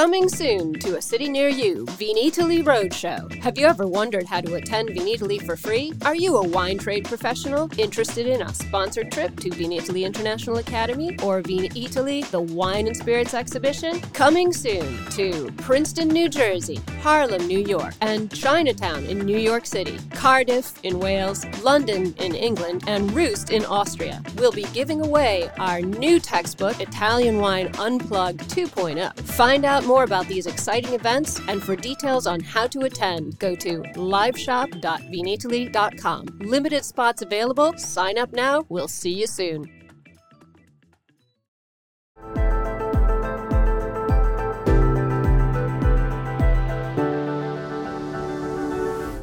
Coming soon to a city near you, Vinitaly Roadshow. Have you ever wondered how to attend Vinitaly for free? Are you a wine trade professional interested in a sponsored trip to Vinitaly International Academy or Vinitaly, the Wine and Spirits Exhibition? Coming soon to Princeton, New Jersey, Harlem, New York, and Chinatown in New York City, Cardiff in Wales, London in England, and Rust in Austria. We'll be giving away our new textbook, Italian Wine Unplugged 2.0. Find out more about these exciting events and for details on how to attend, go to liveshop.vinitaly.com. Limited spots available. Sign up now. We'll see you soon.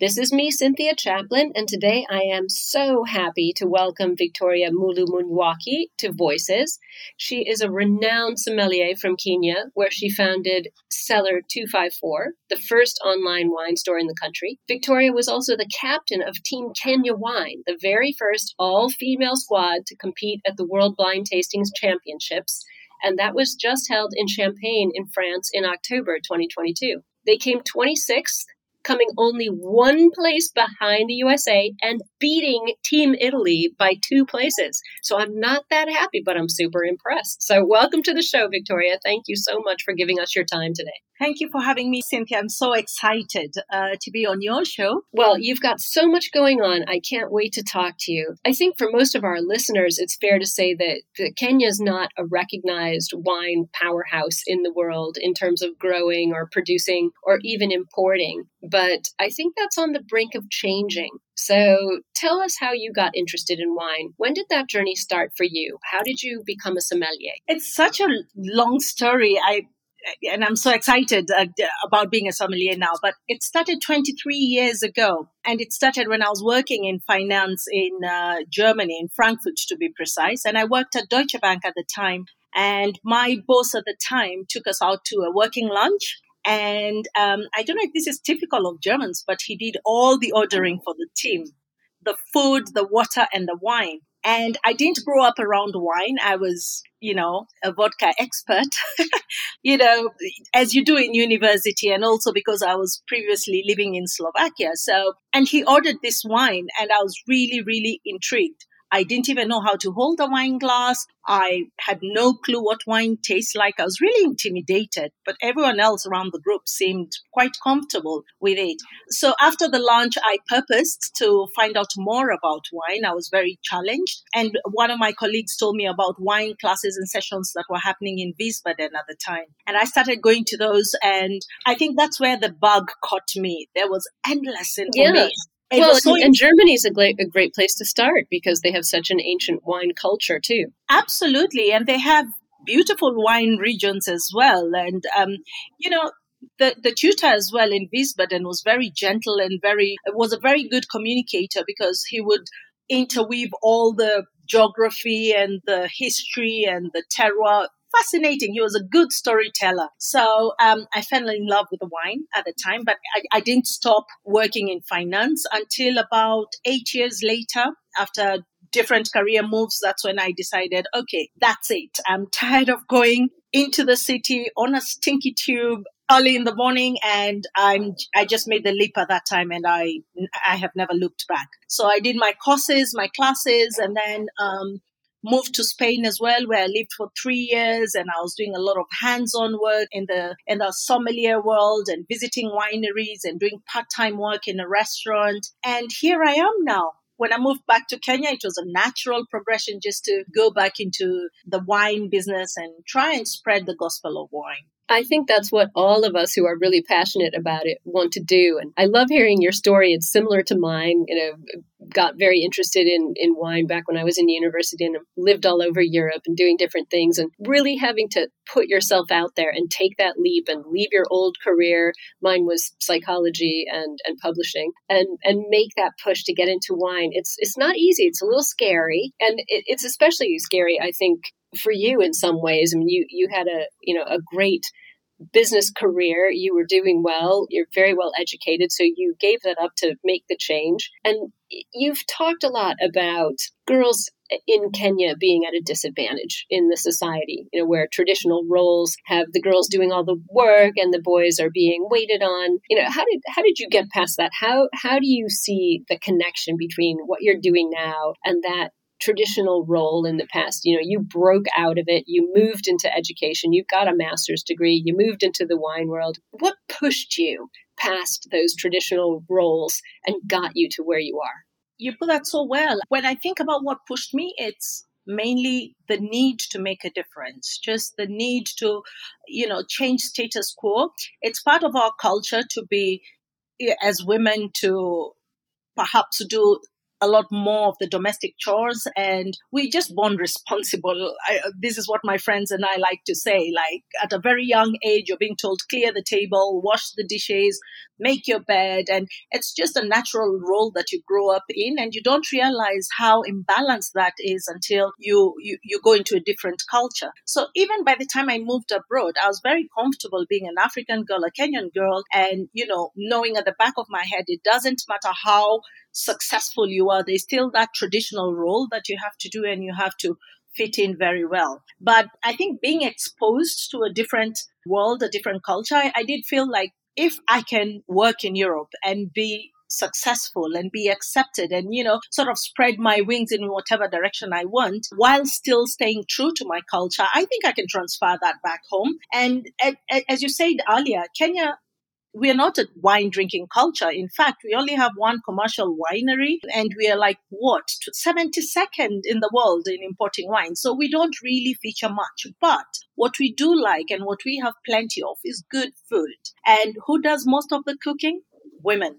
This is me, Cynthia Chaplin, and today I am so happy to welcome Victoria Mulu to Voices. She is a renowned sommelier from Kenya, where she founded Cellar 254, the first online wine store in the country. Victoria was also the captain of Team Kenya Wine, the very first all female squad to compete at the World Blind Tastings Championships, and that was just held in Champagne in France in October 2022. They came 26th coming only one place behind the USA and beating Team Italy by two places. So I'm not that happy, but I'm super impressed. So welcome to the show, Victoria. Thank you so much for giving us your time today. Thank you for having me, Cynthia. I'm so excited uh, to be on your show. Well, you've got so much going on. I can't wait to talk to you. I think for most of our listeners, it's fair to say that, that Kenya is not a recognized wine powerhouse in the world in terms of growing or producing or even importing. But I think that's on the brink of changing. So tell us how you got interested in wine. When did that journey start for you? How did you become a sommelier? It's such a long story. I and I'm so excited uh, about being a sommelier now, but it started 23 years ago. And it started when I was working in finance in uh, Germany, in Frankfurt to be precise. And I worked at Deutsche Bank at the time. And my boss at the time took us out to a working lunch. And um, I don't know if this is typical of Germans, but he did all the ordering for the team the food, the water, and the wine. And I didn't grow up around wine. I was, you know, a vodka expert, you know, as you do in university, and also because I was previously living in Slovakia. So, and he ordered this wine, and I was really, really intrigued. I didn't even know how to hold a wine glass. I had no clue what wine tastes like. I was really intimidated, but everyone else around the group seemed quite comfortable with it. So after the lunch, I purposed to find out more about wine. I was very challenged. And one of my colleagues told me about wine classes and sessions that were happening in Wiesbaden at the time. And I started going to those. And I think that's where the bug caught me. There was endless information. Yeah well, and, and Germany is a great, a great place to start because they have such an ancient wine culture too. Absolutely, and they have beautiful wine regions as well. And um, you know, the the tutor as well in Wiesbaden was very gentle and very was a very good communicator because he would interweave all the geography and the history and the terroir fascinating. He was a good storyteller. So um, I fell in love with the wine at the time, but I, I didn't stop working in finance until about eight years later after different career moves. That's when I decided, okay, that's it. I'm tired of going into the city on a stinky tube early in the morning and I'm I just made the leap at that time and I I have never looked back. So I did my courses, my classes and then um, moved to Spain as well, where I lived for three years and I was doing a lot of hands-on work in the in the sommelier world and visiting wineries and doing part-time work in a restaurant. And here I am now. When I moved back to Kenya, it was a natural progression just to go back into the wine business and try and spread the gospel of wine. I think that's what all of us who are really passionate about it want to do. And I love hearing your story. It's similar to mine. You know, got very interested in, in wine back when I was in university and lived all over Europe and doing different things and really having to put yourself out there and take that leap and leave your old career. Mine was psychology and, and publishing and, and make that push to get into wine. It's, it's not easy. It's a little scary. And it, it's especially scary, I think, for you in some ways. I mean, you you had a you know a great business career. You were doing well. You're very well educated, so you gave that up to make the change. And you've talked a lot about girls in Kenya being at a disadvantage in the society, you know, where traditional roles have the girls doing all the work and the boys are being waited on. You know, how did how did you get past that? How how do you see the connection between what you're doing now and that traditional role in the past. You know, you broke out of it, you moved into education, you got a master's degree, you moved into the wine world. What pushed you past those traditional roles and got you to where you are? You put that so well. When I think about what pushed me, it's mainly the need to make a difference, just the need to, you know, change status quo. It's part of our culture to be, eh, as women, to perhaps do a lot more of the domestic chores and we just born responsible. I, this is what my friends and i like to say like at a very young age you're being told clear the table wash the dishes make your bed and it's just a natural role that you grow up in and you don't realize how imbalanced that is until you, you you go into a different culture so even by the time i moved abroad i was very comfortable being an african girl a kenyan girl and you know knowing at the back of my head it doesn't matter how successful you are, there's still that traditional role that you have to do and you have to fit in very well. But I think being exposed to a different world, a different culture, I, I did feel like if I can work in Europe and be successful and be accepted and you know sort of spread my wings in whatever direction i want while still staying true to my culture i think i can transfer that back home. And as you said earlier kenya we are not a wine drinking culture. In fact, we only have one commercial winery and we are like what 72nd in the world in importing wine. So we don't really feature much. But what we do like and what we have plenty of is good food. And who does most of the cooking? Women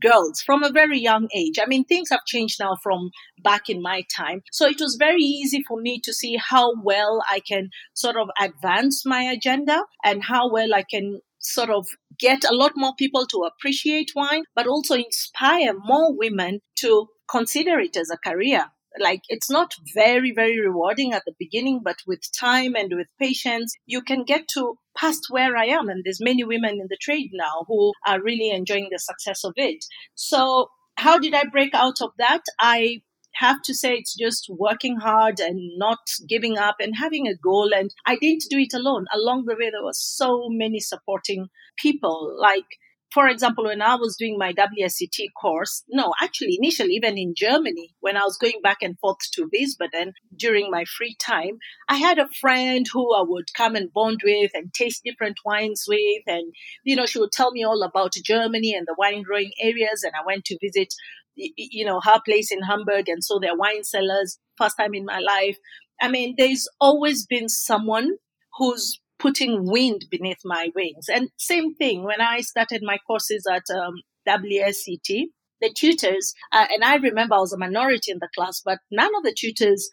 girls from a very young age. I mean, things have changed now from back in my time. So it was very easy for me to see how well I can sort of advance my agenda and how well I can sort of get a lot more people to appreciate wine, but also inspire more women to consider it as a career. Like it's not very, very rewarding at the beginning, but with time and with patience, you can get to past where I am. And there's many women in the trade now who are really enjoying the success of it. So how did I break out of that? I have to say it's just working hard and not giving up and having a goal. And I didn't do it alone. Along the way, there were so many supporting people. Like, for example, when I was doing my WSET course, no, actually, initially, even in Germany, when I was going back and forth to Wiesbaden during my free time, I had a friend who I would come and bond with and taste different wines with. And, you know, she would tell me all about Germany and the wine growing areas. And I went to visit you know, her place in Hamburg and so their wine cellars, first time in my life. I mean, there's always been someone who's putting wind beneath my wings. And same thing when I started my courses at um, WSET, the tutors, uh, and I remember I was a minority in the class, but none of the tutors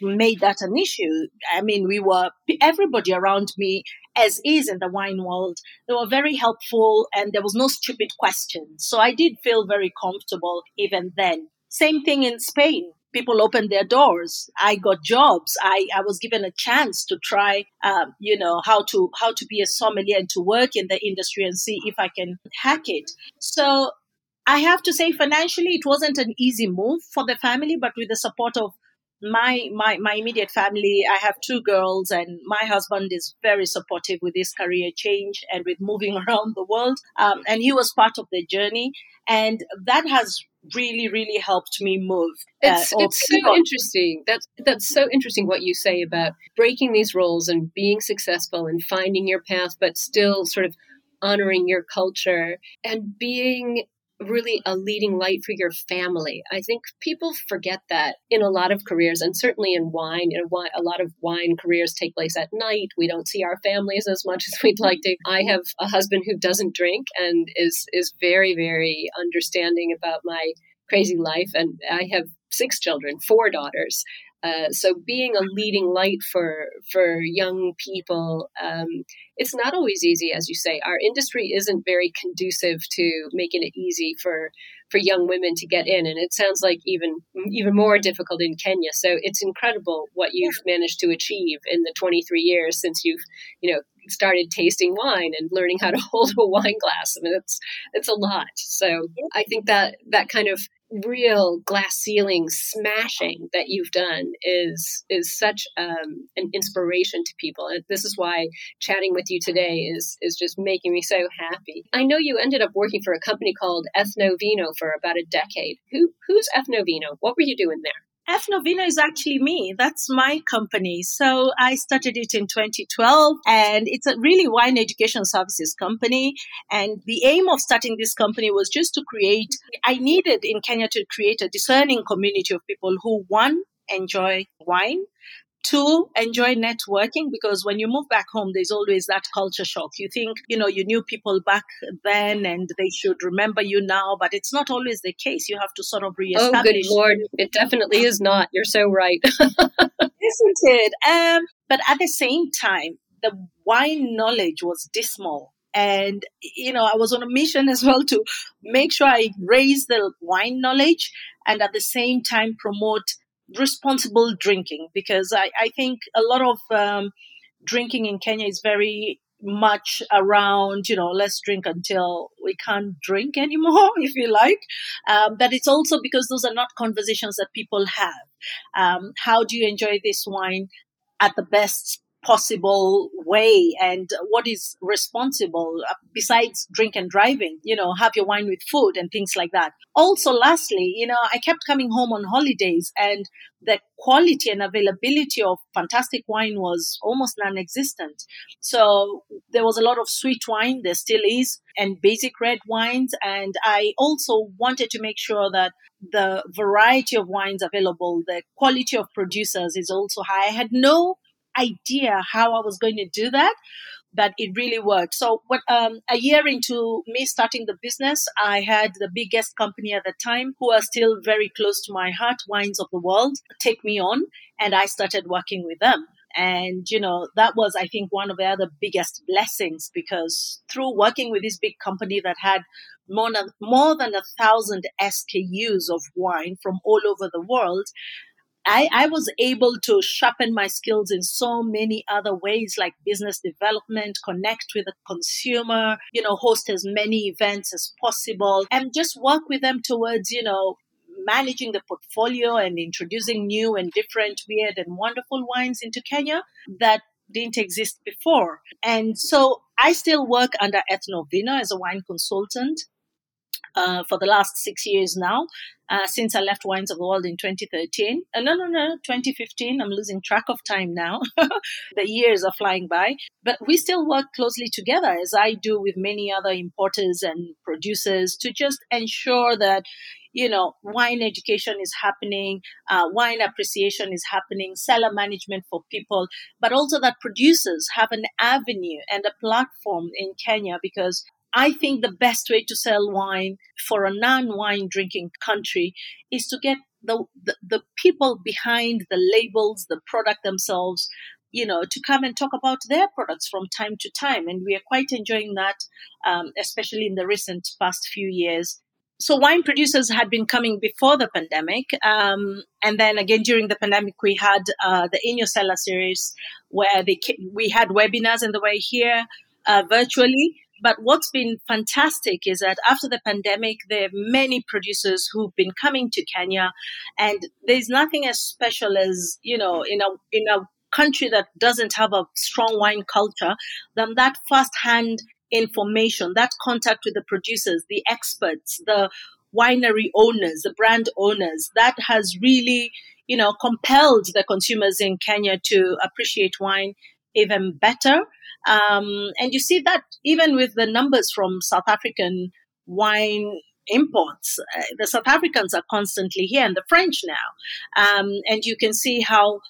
made that an issue. I mean, we were, everybody around me as is in the wine world. They were very helpful and there was no stupid questions. So I did feel very comfortable even then. Same thing in Spain. People opened their doors. I got jobs. I, I was given a chance to try, um, you know, how to how to be a sommelier and to work in the industry and see if I can hack it. So I have to say, financially, it wasn't an easy move for the family, but with the support of my my my immediate family i have two girls and my husband is very supportive with his career change and with moving around the world. Um, and he was part of the journey and that has really really helped me move uh, it's, it's so interesting. That's that's so interesting what you say about breaking these roles and being successful and finding your path but still sort of honoring your culture and being really a leading light for your family. I think people forget that in a lot of careers, and certainly in wine. You know, a lot of wine careers take place at night. We don't see our families as much as we'd like to. I have a husband who doesn't drink and is is very very understanding about my crazy life, and I have six children, four daughters. Uh, so being a leading light for for young people, um, it's not always easy, as you say. Our industry isn't very conducive to making it easy for for young women to get in, and it sounds like even even more difficult in Kenya. So it's incredible what you've managed to achieve in the 23 years since you've you know started tasting wine and learning how to hold a wine glass. I mean, it's it's a lot. So I think that that kind of real glass ceiling smashing that you've done is is such um, an inspiration to people. And this is why chatting with you today is is just making me so happy. I know you ended up working for a company called Ethno Vino for about a decade. Who who's Ethno Vino? What were you doing there? Ethnovino is actually me. That's my company. So I started it in 2012 and it's a really wine education services company. And the aim of starting this company was just to create, I needed in Kenya to create a discerning community of people who one, enjoy wine, Two, enjoy networking because when you move back home, there's always that culture shock. You think, you know, you knew people back then and they should remember you now, but it's not always the case. You have to sort of reestablish. Oh, good lord. It definitely is not. You're so right. Isn't it? Um, but at the same time, the wine knowledge was dismal. And, you know, I was on a mission as well to make sure I raise the wine knowledge and at the same time promote responsible drinking because I, I think a lot of um, drinking in Kenya is very much around, you know, let's drink until we can't drink anymore, if you like. Um, but it's also because those are not conversations that people have. Um, how do you enjoy this wine at the best possible way and what is responsible uh, besides drink and driving you know have your wine with food and things like that. Also lastly you know i kept coming home on holidays and the quality and availability of fantastic wine was almost non-existent. So there was a lot of sweet wine there still is and basic red wines and i also wanted to make sure that the variety of wines available the quality of producers is also high. I had no idea how I was going to do that, but it really worked. So, what, um, a year into me starting the business, I had the biggest company at the time who are still very close to my heart, Wines of the World, take me on, and I started working with them. And, you know, that was, I think, one of the other biggest blessings because through working with this big company that had more than, more than a thousand SKUs of wine from all over the world, I, I was able to sharpen my skills in so many other ways, like business development, connect with the consumer, you know, host as many events as possible, and just work with them towards, you know, managing the portfolio and introducing new and different, weird and wonderful wines into Kenya that didn't exist before. And so I still work under Ethno Vino as a wine consultant. Uh, for the last six years now, uh, since I left Wines of the World in 2013. Uh, no, no, no, 2015. I'm losing track of time now. the years are flying by. But we still work closely together, as I do with many other importers and producers, to just ensure that you know, wine education is happening, uh, wine appreciation is happening, cellar management for people, but also that producers have an avenue and a platform in Kenya because I think the best way to sell wine for a non wine drinking country is to get the, the, the, people behind the labels, the product themselves, you know, to come and talk about their products from time to time. And we are quite enjoying that, um, especially in the recent past few years. So wine producers had been coming before the pandemic. Um, and then again, during the pandemic, we had uh, the In Your Cellar series where they, we had webinars and they were here uh, virtually but what's been fantastic is that after the pandemic, there are many producers who've been coming to Kenya, and there's nothing as special as you know in a in a country that doesn't have a strong wine culture than that first-hand information, that contact with the producers, the experts, the winery owners, the brand owners. That has really, you know, compelled the consumers in Kenya to appreciate wine even better. Um, and you see that even with the numbers from South African wine imports. Uh, the South Africans are constantly here and the French now. Um, and you can see how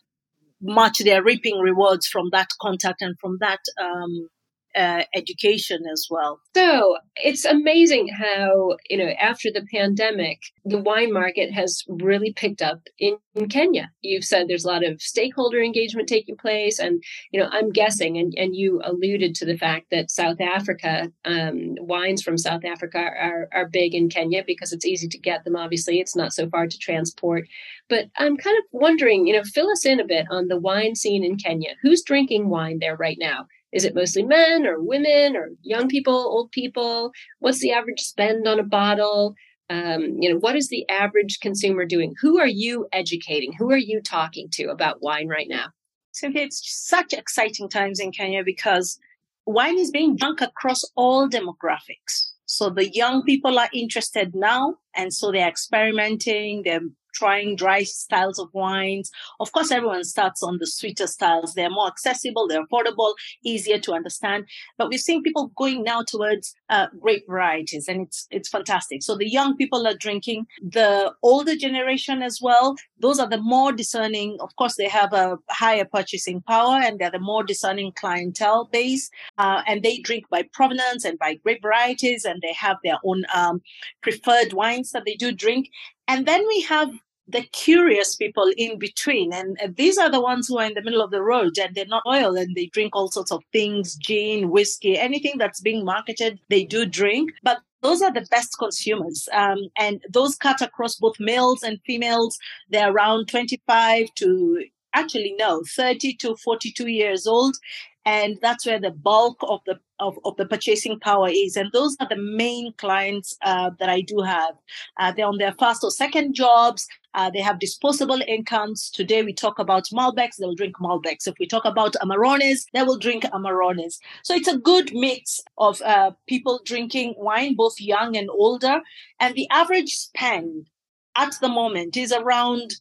much they're reaping rewards from that contact and from that um, uh, education as well. So it's amazing how, you know, after the pandemic, the wine market has really picked up in, in, Kenya. You've said there's a lot of stakeholder engagement taking place. And, you know, I'm guessing, and, and you alluded to the fact that South Africa, um, wines from South Africa are, are big in Kenya because it's easy to get them. Obviously, it's not so far to transport. But I'm kind of wondering, you know, fill us in a bit on the wine scene in Kenya. Who's drinking wine there right now? Is it mostly men or women or young people, old people? What's the average spend on a bottle? Um, you know, what is the average consumer doing? Who are you educating? Who are you talking to about wine right now? Cynthia, it's such exciting times in Kenya because wine is being drunk across all demographics. So the young people are interested now, and so they're experimenting, they're trying dry styles of wines. Of course, everyone starts on the sweeter styles. They're more accessible, they're affordable, easier to understand. But we're seeing people going now towards uh, grape varieties, and it's it's fantastic. So the young people are drinking. The older generation as well. Those are the more discerning. Of course, they have a higher purchasing power, and they're the more discerning clientele base. Uh, and they drink by provenance and by grape varieties, and they have their own um, preferred wines that they do drink. And then we have the curious people in between. And these are the ones who are in the middle of the road and they're not oil and they drink all sorts of things gin, whiskey, anything that's being marketed, they do drink. But those are the best consumers. Um, and those cut across both males and females. They're around 25 to actually no 30 to 42 years old and that's where the bulk of the of, of the purchasing power is and those are the main clients uh, that i do have. Uh, they're on their first or second jobs. Uh, they have disposable incomes. Today we talk about malbecs they'll drink malbecs. If we talk about amarones they will drink amarones. So it's a good mix of uh, people drinking wine both young and older. And the average spend at the moment is around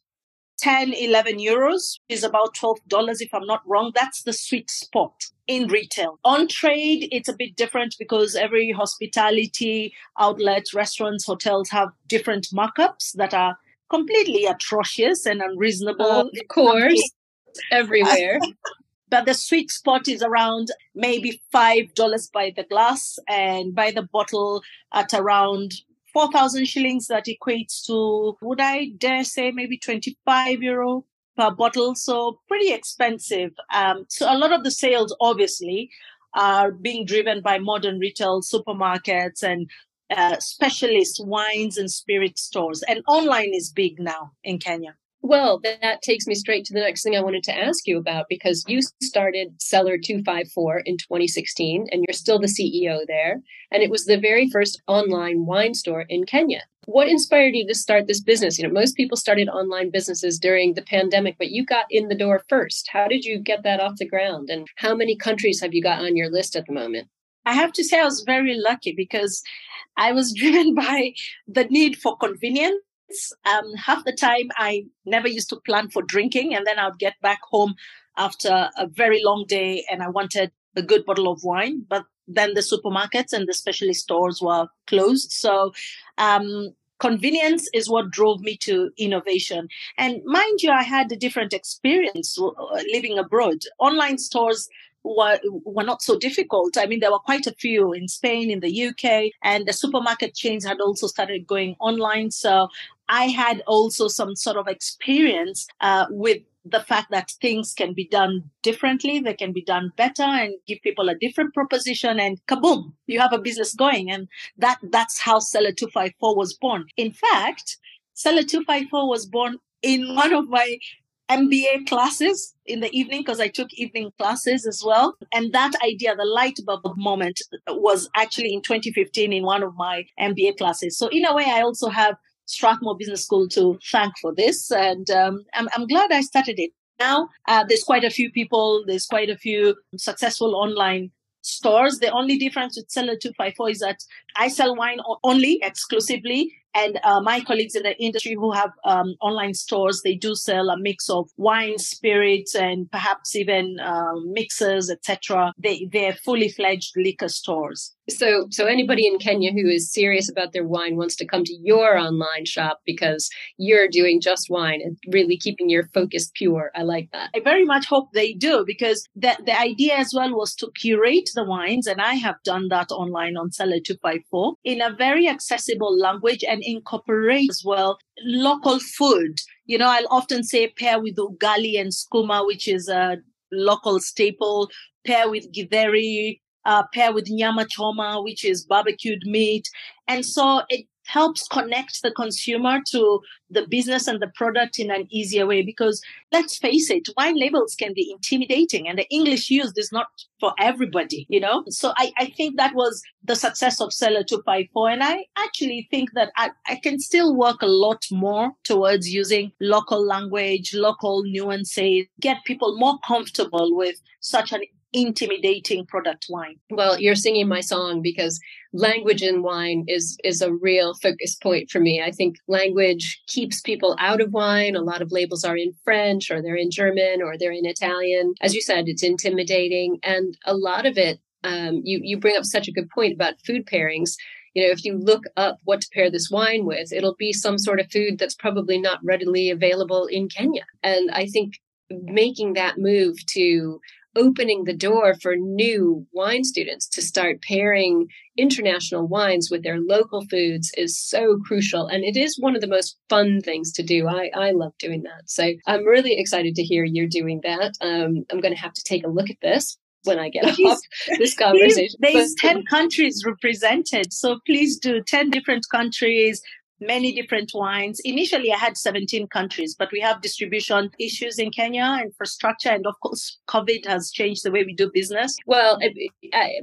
10, 11 euros is about $12, if I'm not wrong. That's the sweet spot in retail. On trade, it's a bit different because every hospitality outlet, restaurants, hotels have different markups that are completely atrocious and unreasonable. of course, everywhere. but the sweet spot is around maybe five dollars by the glass and by the bottle at around 4,000 shillings that equates to, would I dare say, maybe 25 euro per bottle. So pretty expensive. Um, so a lot of the sales, obviously, are being driven by modern retail supermarkets and uh, specialist wines and spirit stores. And online is big now in Kenya. Well, that takes me straight to the next thing I wanted to ask you about because you started Cellar 254 in 2016 and you're still the CEO there. And it was the very first online wine store in Kenya. What inspired you to start this business? You know, most people started online businesses during the pandemic, but you got in the door first. How did you get that off the ground? And how many countries have you got on your list at the moment? I have to say, I was very lucky because I was driven by the need for convenience um, half the time, I never used to plan for drinking, and then I would get back home after a very long day and I wanted a good bottle of wine. But then the supermarkets and the specialty stores were closed. So, um, convenience is what drove me to innovation. And mind you, I had a different experience uh, living abroad. Online stores were, were not so difficult. I mean, there were quite a few in Spain, in the UK, and the supermarket chains had also started going online. So I had also some sort of experience uh, with the fact that things can be done differently, they can be done better and give people a different proposition and kaboom, you have a business going. And that that's how Cellar 254 was born. In fact, Cellar 254 was born in one of my MBA classes in the evening because I took evening classes as well. And that idea, the light bulb moment, was actually in 2015 in one of my MBA classes. So, in a way, I also have Strathmore Business School to thank for this. And um, I'm, I'm glad I started it. Now, uh, there's quite a few people, there's quite a few successful online stores. The only difference with Cellar 254 is that I sell wine only exclusively. And uh, my colleagues in the industry who have um, online stores, they do sell a mix of wine, spirits, and perhaps even uh, mixers, etc. They they're fully fledged liquor stores. So, so anybody in Kenya who is serious about their wine wants to come to your online shop because you're doing just wine and really keeping your focus pure. I like that. I very much hope they do because the, the idea as well was to curate the wines, and I have done that online on Cellar 254 in a very accessible language and incorporate as well local food. You know, I'll often say pair with ugali and skuma, which is a local staple, pair with githeri, uh, pair with nyama choma, which is barbecued meat. And so it helps connect the consumer to the business and the product in an easier way because let's face it wine labels can be intimidating and the english used is not for everybody you know? So i, I think that was the success of cellar 254 and i actually think that I, I can still work a lot more towards using local language local nuances get people more comfortable with such an intimidating product wine. Well, you're singing my song because language in wine is is a real focus point for me. I think language keeps people out of wine. A lot of labels are in French or they're in German or they're in Italian. As you said, it's intimidating and a lot of it um, you you bring up such a good point about food pairings you know, if you look up what to pair this wine with, it'll be some sort of food that's probably not readily available in Kenya. And I think making that move to opening the door for new wine students to start pairing international wines with their local foods is so crucial. And it is one of the most fun things to do. I, I love doing that. So I'm really excited to hear you're doing that. Um, I'm going to have to take a look at this when I get off this conversation. There's 10 countries represented. So please do 10 different countries, many different wines. Initially, I had 17 countries, but we have distribution issues in Kenya, infrastructure, and of course, COVID has changed the way we do business. Well,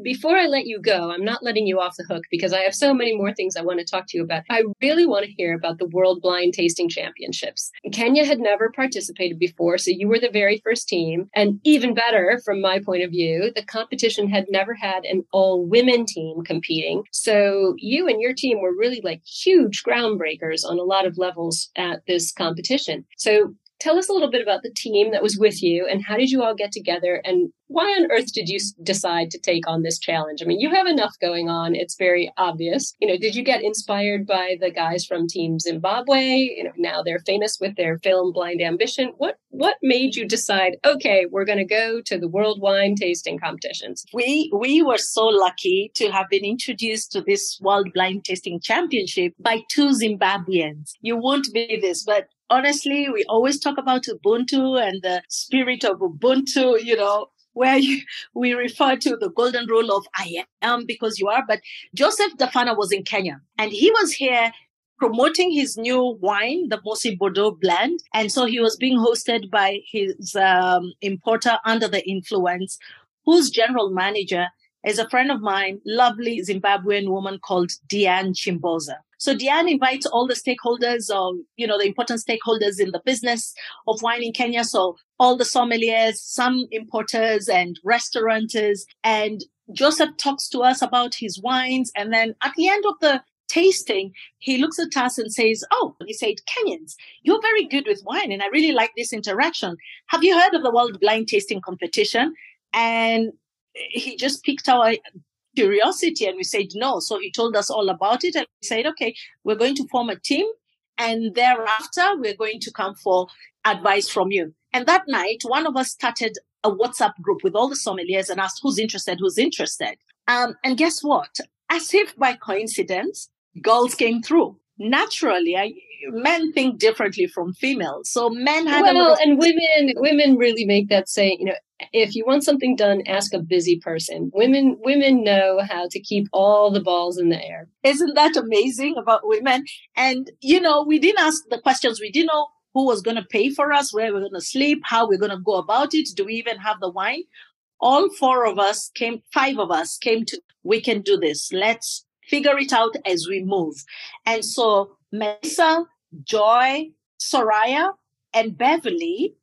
before I let you go, I'm not letting you off the hook because I have so many more things I want to talk to you about. I really want to hear about the World Blind Tasting Championships. Kenya had never participated before, so you were the very first team. And even better, from my point of view, the competition had never had an all women team competing. So you and your team were really like huge ground groundbreakers on a lot of levels at this competition. So Tell us a little bit about the team that was with you and how did you all get together and why on earth did you decide to take on this challenge? I mean, you have enough going on. It's very obvious. You know, did you get inspired by the guys from Team Zimbabwe? You know, now they're famous with their film Blind Ambition. What what made you decide, okay, we're going to go to the World Wine Tasting Competitions? We we were so lucky to have been introduced to this World Blind Tasting Championship by two Zimbabweans. You won't believe this, but honestly, we always talk about Ubuntu and the spirit of Ubuntu, you know, where you, we refer to the golden rule of I am because you are. But Joseph Dhafana was in Kenya and he was here promoting his new wine, the Mosi Bordeaux blend. And so he was being hosted by his um, importer under the influence, whose general manager is a friend of mine, lovely Zimbabwean woman called Diane Chimboza. So Diane invites all the stakeholders of, you know, the important stakeholders in the business of wine in Kenya. So all the sommeliers, some importers and restaurateurs. And Joseph talks to us about his wines. And then at the end of the tasting, he looks at us and says, Oh, he said, Kenyans, you're very good with wine. And I really like this interaction. Have you heard of the World Blind Tasting Competition? And he just picked our curiosity and we said no. So he told us all about it and we said, okay, we're going to form a team and thereafter we're going to come for advice from you. And that night, one of us started a WhatsApp group with all the sommeliers and asked who's interested, who's interested. Um, and guess what? As if by coincidence, girls came through. Naturally, I, men think differently from females. So men had well, and women women really make that say, You know, if you want something done, ask a busy person. Women women know how to keep all the balls in the air. Isn't that amazing about women? And you know, we didn't ask the questions. We didn't know who was going to pay for us, where we're going to sleep, how we're going to go about it. Do we even have the wine? All four of us came, five of us came to, we can do this. Let's figure it out as we move. And so Melissa, Joy, Soraya, and Beverly,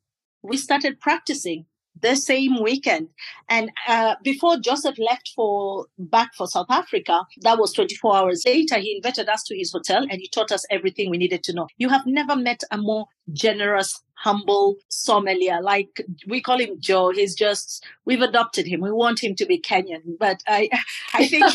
we started practicing the same weekend. And uh, before Joseph left for back for South Africa, that was 24 hours later, he invited us to his hotel and he taught us everything we needed to know. You have never met a more generous humble sommelier. Like we call him Joe. He's just we've adopted him. We want him to be Kenyan, but I I think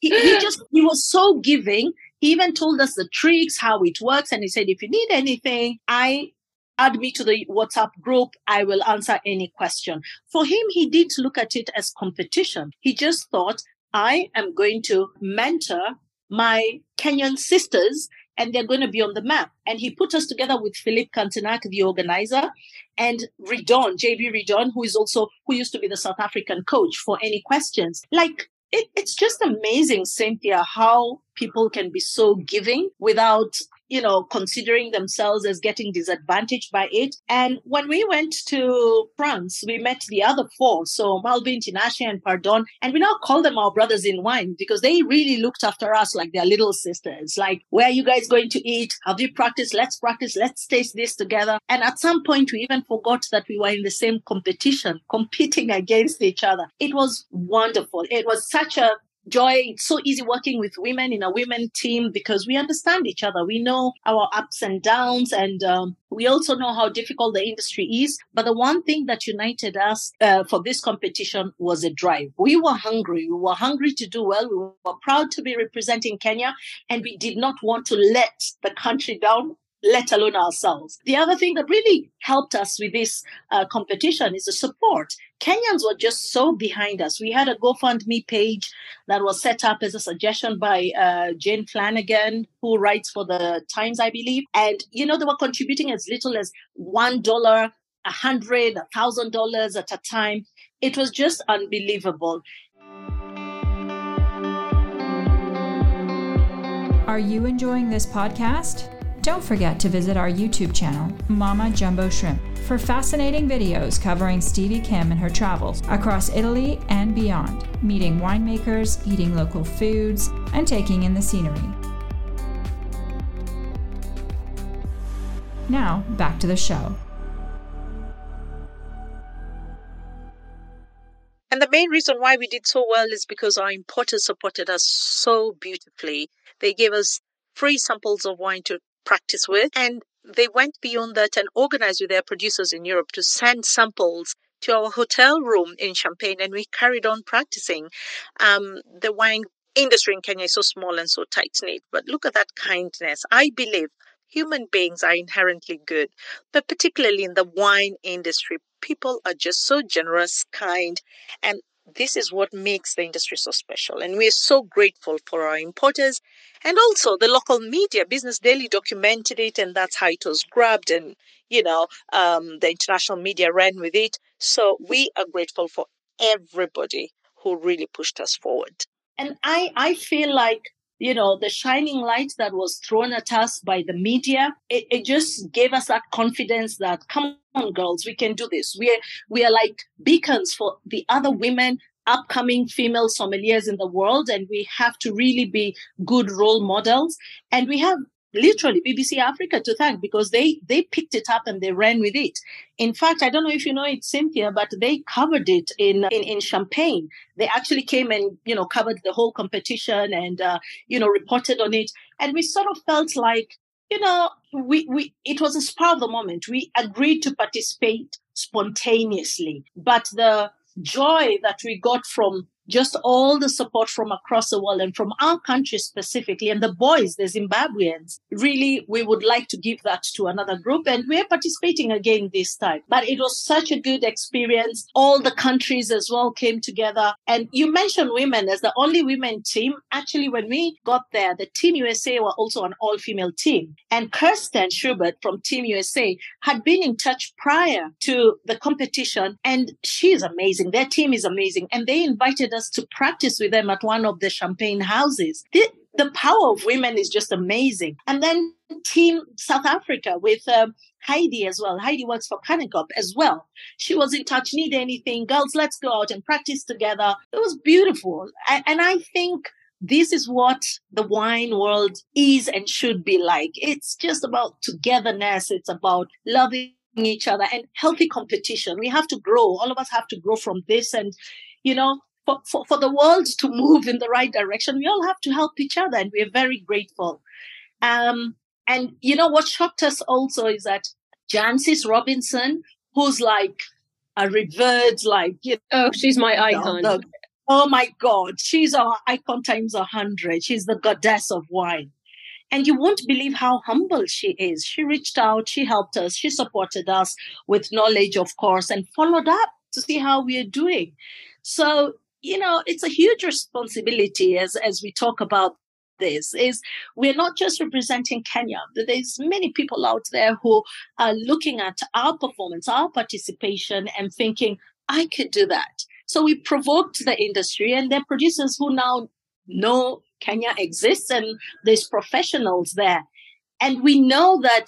he, he just he was so giving. He even told us the tricks, how it works, and he said, if you need anything, I add me to the WhatsApp group. I will answer any question. For him, he didn't look at it as competition. He just thought, I am going to mentor my Kenyan sisters and they're going to be on the map. And he put us together with Philippe Cantenac, the organizer, and Ridon, JB Ridon, who is also, who used to be the South African coach for any questions. Like, it, it's just amazing, Cynthia, how people can be so giving without you know, considering themselves as getting disadvantaged by it. And when we went to France, we met the other four. So Marlvin, Tinashe, and Pardon. And we now call them our brothers in wine because they really looked after us like their little sisters. Like, where are you guys going to eat? Have you practiced? Let's practice. Let's taste this together. And at some point, we even forgot that we were in the same competition, competing against each other. It was wonderful. It was such a Joy, it's so easy working with women in a women team because we understand each other. We know our ups and downs, and um, we also know how difficult the industry is. But the one thing that united us uh, for this competition was a drive. We were hungry. We were hungry to do well. We were proud to be representing Kenya, and we did not want to let the country down let alone ourselves. The other thing that really helped us with this uh, competition is the support. Kenyans were just so behind us. We had a GoFundMe page that was set up as a suggestion by uh, Jane Flanagan, who writes for the Times, I believe. And, you know, they were contributing as little as $1, a hundred, a thousand dollars at a time. It was just unbelievable. Are you enjoying this podcast? Don't forget to visit our YouTube channel, Mama Jumbo Shrimp, for fascinating videos covering Stevie Kim and her travels across Italy and beyond, meeting winemakers, eating local foods, and taking in the scenery. Now, back to the show. And the main reason why we did so well is because our importers supported us so beautifully. They gave us free samples of wine to practice with. And they went beyond that and organized with their producers in Europe to send samples to our hotel room in Champagne, and we carried on practicing. Um, the wine industry in Kenya is so small and so tight knit, but look at that kindness. I believe human beings are inherently good, but particularly in the wine industry, people are just so generous, kind, and this is what makes the industry so special. And we're so grateful for our importers and also the local media. Business Daily documented it, and that's how it was grabbed. And, you know, um, the international media ran with it. So we are grateful for everybody who really pushed us forward. And I, I feel like you know, the shining light that was thrown at us by the media, it, it, just gave us that confidence that, come on, girls, we can do this. We are, we are like beacons for the other women, upcoming female sommeliers in the world, and we have to really be good role models. And we have literally BBC Africa to thank because they they picked it up and they ran with it. In fact, I don't know if you know it, Cynthia, but they covered it in in, in Champagne. They actually came and you know covered the whole competition and uh, you know reported on it, and we sort of felt like you know we we it was a spur of the moment. We agreed to participate spontaneously, but the joy that we got from just all the support from across the world and from our country specifically and the boys the zimbabweans. Really we would like to give that to another group and we're participating again this time. But it was such a good experience. All the countries as well came together. And you mentioned women as the only women team. Actually when we got there the team usa were also an all-female team. And kirsten schubert from team usa had been in touch prior to the competition and she is amazing. Their team is amazing. And they invited us to practice with them at one of the champagne houses. The, the power of women is just amazing. And then Team South Africa with um, Heidi as well. Heidi works for Kanonkop as well. She was in touch, need anything, girls, let's go out and practice together. It was beautiful. and I think this is what the wine world is and should be like. It's just about togetherness. It's about loving each other and healthy competition. We have to grow. All of us have to grow from this. And, you know, for, for, for the world to move in the right direction, we all have to help each other. And we're very grateful. Um, and, you know, what shocked us also is that Jancis Robinson, who's like a revered, like, you know, oh, she's my icon. The, oh my God, she's our icon times a hundred. She's the goddess of wine. And you won't believe how humble she is. She reached out, she helped us, she supported us with knowledge, of course, and followed up to see how we are doing. So, you know, it's a huge responsibility as, as we talk about this is we're not just representing Kenya. There's many people out there who are looking at our performance, our participation, and thinking, I could do that. So we provoked the industry, and there are producers who now know Kenya exists and there's professionals there. And we know that,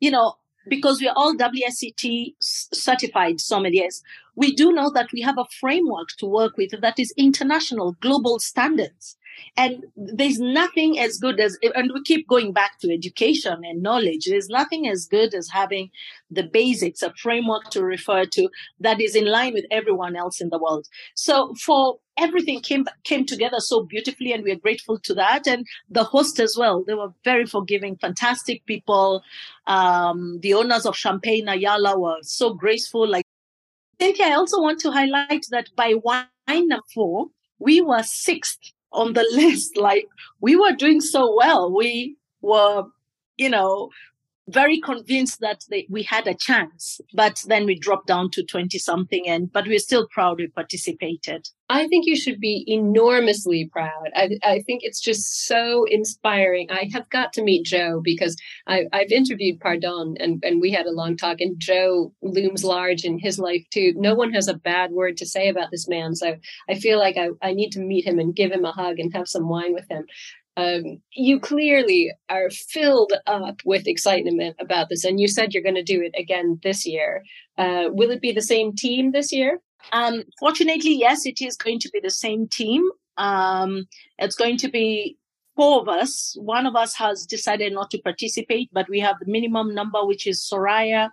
you know, because we're all WSET certified sommeliers, we do know that we have a framework to work with that is international, global standards. And there's nothing as good as, and we keep going back to education and knowledge. There's nothing as good as having the basics, a framework to refer to that is in line with everyone else in the world. So for everything came came together so beautifully and we are grateful to that and the host as well they were very forgiving fantastic people um, the owners of champagne ayala were so graceful like Cynthia, I also want to highlight that by wine four, we were sixth on the list. Like we were doing so well. We were, you know, very convinced that they, we had a chance, but then we dropped down to 20 something and, but we're still proud we participated. I think you should be enormously proud. I, I think it's just so inspiring. I have got to meet Joe because I, I've interviewed Pardon and, and we had a long talk and Joe looms large in his life too. No one has a bad word to say about this man. So I feel like I, I need to meet him and give him a hug and have some wine with him um, you clearly are filled up with excitement about this, and you said you're going to do it again this year. Uh, will it be the same team this year? Um, fortunately, yes, it is going to be the same team. Um, it's going to be four of us. One of us has decided not to participate, but we have the minimum number, which is Soraya,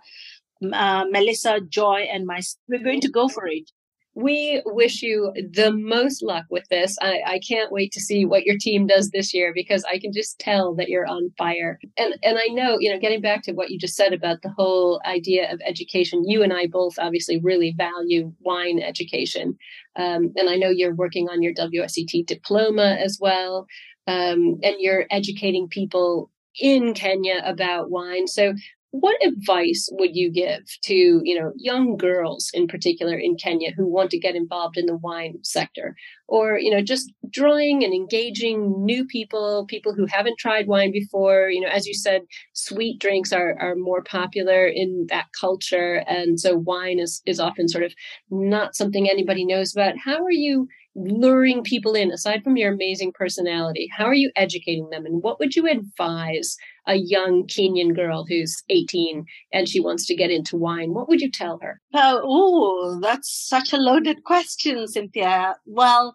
uh, Melissa, Joy, and myself. We're going to go for it we wish you the most luck with this. I, I, can't wait to see what your team does this year because I can just tell that you're on fire. And and I know, you know, getting back to what you just said about the whole idea of education, you and I both obviously really value wine education. Um, and I know you're working on your WSET diploma as well. Um, and you're educating people in Kenya about wine. So what advice would you give to you know young girls in particular in Kenya who want to get involved in the wine sector? Or you know just drawing and engaging new people people who haven't tried wine before. You know as you said sweet drinks are are more popular in that culture and so wine is is often sort of not something anybody knows about. How are you luring people in aside from your amazing personality? How are you educating them and what would you advise a young kenyan girl who's 18 and she wants to get into wine. What would you tell her? Oh that's such a loaded question cynthia. Well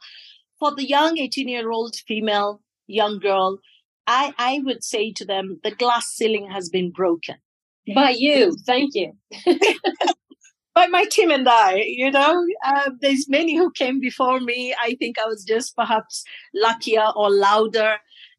for the young 18 year old female young girl i i would say to them the glass ceiling has been broken. By you. Thank you. By my team and I, you know, uh, there's many who came before me. I think I was just perhaps luckier or louder.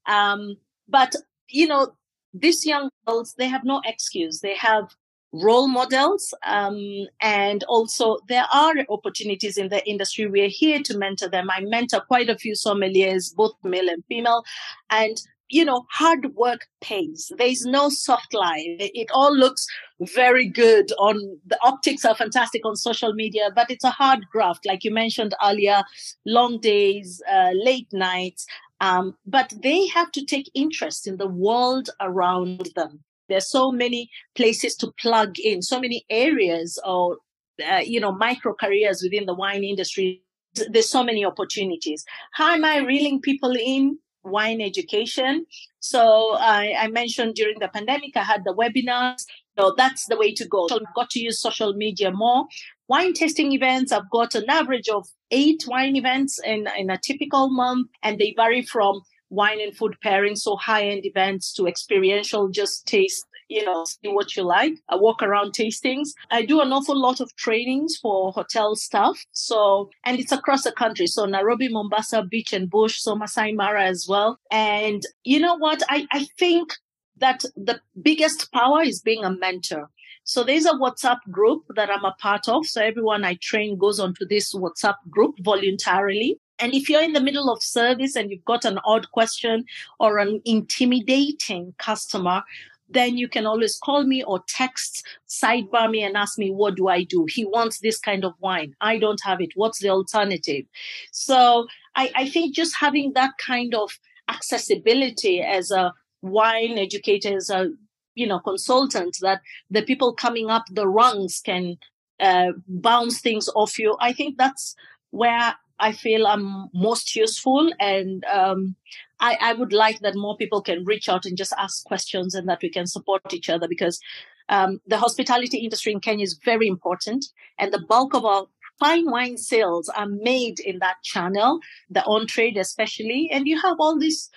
Um, but, you know, these young girls, they have no excuse. They have role models. Um, and also there are opportunities in the industry. We're here to mentor them. I mentor quite a few sommeliers, both male and female. And you know, hard work pays. There's no soft life. It all looks very good on the optics are fantastic on social media, but it's a hard graft, like you mentioned earlier, long days, uh, late nights. Um, but they have to take interest in the world around them. There's so many places to plug in, so many areas or, uh, you know, micro careers within the wine industry. There's so many opportunities. How am I reeling people in? wine education. So I, I mentioned during the pandemic, I had the webinars. So that's the way to go. So I've got to use social media more. Wine tasting events, I've got an average of eight wine events in, in a typical month, and they vary from wine and food pairing, so high end events to experiential, just taste you know, see what you like. I walk around tastings. I do an awful lot of trainings for hotel staff. So, and it's across the country. So Nairobi, Mombasa, Beach and Bush, so Masai Mara as well. And you know what? I, I think that the biggest power is being a mentor. So there's a WhatsApp group that I'm a part of. So everyone I train goes onto this WhatsApp group voluntarily. And if you're in the middle of service and you've got an odd question or an intimidating customer, then you can always call me or text, sidebar me and ask me, what do I do? He wants this kind of wine. I don't have it. What's the alternative? So I, I think just having that kind of accessibility as a wine educators as a you know consultant, that the people coming up the rungs can uh, bounce things off you. I think that's where I feel I'm most useful. And um, I, I, would like that more people can reach out and just ask questions and that we can support each other because um, the hospitality industry in Kenya is very important. And the bulk of our fine wine sales are made in that channel, the on trade especially. And you have all these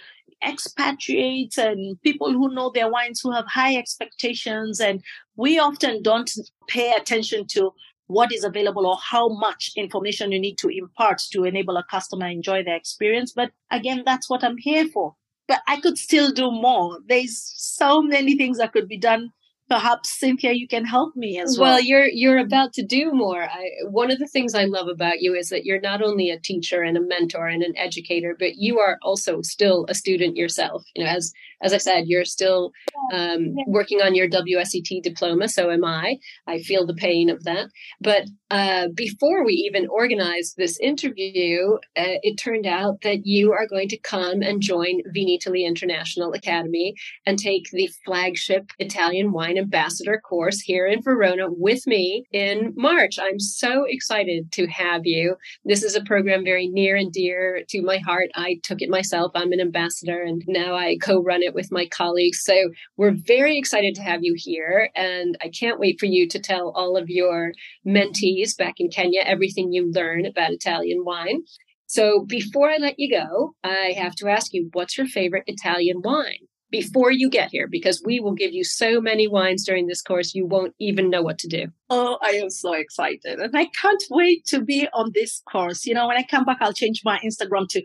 expatriates and people who know their wines who have high expectations. And we often don't pay attention to what is available or how much information you need to impart to enable a customer enjoy their experience. But again, that's what I'm here for. But I could still do more. There's so many things that could be done perhaps Cynthia, you can help me as well. Well, you're you're about to do more. I, one of the things I love about you is that you're not only a teacher and a mentor and an educator, but you are also still a student yourself. You know, as as I said, you're still um, working on your WSET diploma. So am I. I feel the pain of that. But uh, before we even organized this interview, uh, it turned out that you are going to come and join Vinitaly International Academy and take the flagship Italian wine ambassador course here in Verona with me in March. I'm so excited to have you. This is a program very near and dear to my heart. I took it myself. I'm an ambassador and now I co run it with my colleagues. So we're very excited to have you here. And I can't wait for you to tell all of your mentees back in Kenya everything you learn about Italian wine. So before I let you go, I have to ask you, what's your favorite Italian wine? Before you get here because we will give you so many wines during this course you won't even know what to do. Oh, I am so excited. And I can't wait to be on this course. You know, when I come back, I'll change my Instagram to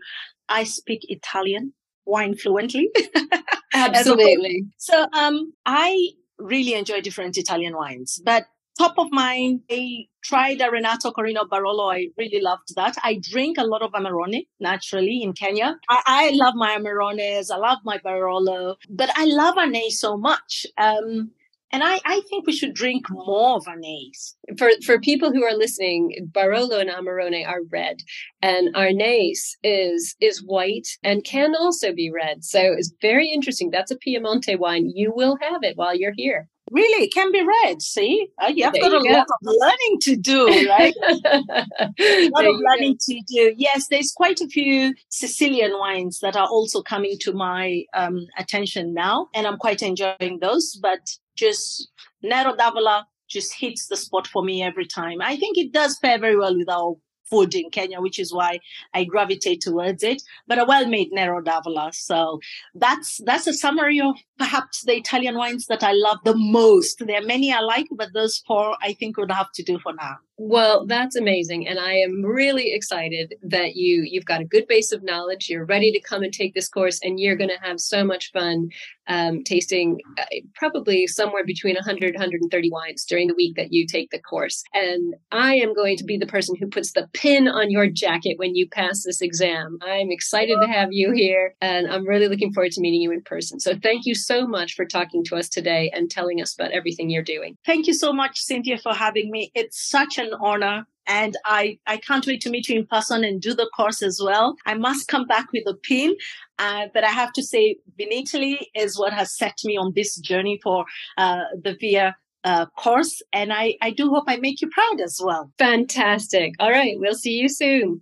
I speak Italian wine fluently. Absolutely. so um I really enjoy different Italian wines, but top of mind, I tried a Renato Corino Barolo. I really loved that. I drink a lot of Amarone naturally in Kenya. I, I love my Amarones. I love my Barolo, but I love Arneis so much. Um, and I, I think we should drink more of Arneis. For for people who are listening, Barolo and Amarone are red, and Arneis is is white and can also be red. So it's very interesting. That's a Piemonte wine. You will have it while you're here. Really, it can be red. See, uh, you have there got you a go. lot of learning to do, right? a lot of learning go. to do. Yes, there's quite a few Sicilian wines that are also coming to my um, attention now, and I'm quite enjoying those. But just Nero d'Avola just hits the spot for me every time. I think it does pair very well with our food in Kenya, which is why I gravitate towards it. But a well-made Nero d'Avola. So that's that's a summary of perhaps the Italian wines that I love the most. There are many I like, but those four I think would have to do for now. Well, that's amazing, and I am really excited that you you've got a good base of knowledge. You're ready to come and take this course, and you're going to have so much fun um, tasting uh, probably somewhere between 100 130 wines during the week that you take the course. And I am going to be the person who puts the pin on your jacket when you pass this exam. I'm excited to have you here, and I'm really looking forward to meeting you in person. So thank you much for talking to us today and telling us about everything you're doing. Thank you so much, Cynthia, for having me. It's such an honor. And I, I can't wait to meet you in person and do the course as well. I must come back with a pin. Uh, but I have to say, Vinitaly is what has set me on this journey for uh, the VIA uh, course. And I, I do hope I make you proud as well. Fantastic. All right. We'll see you soon.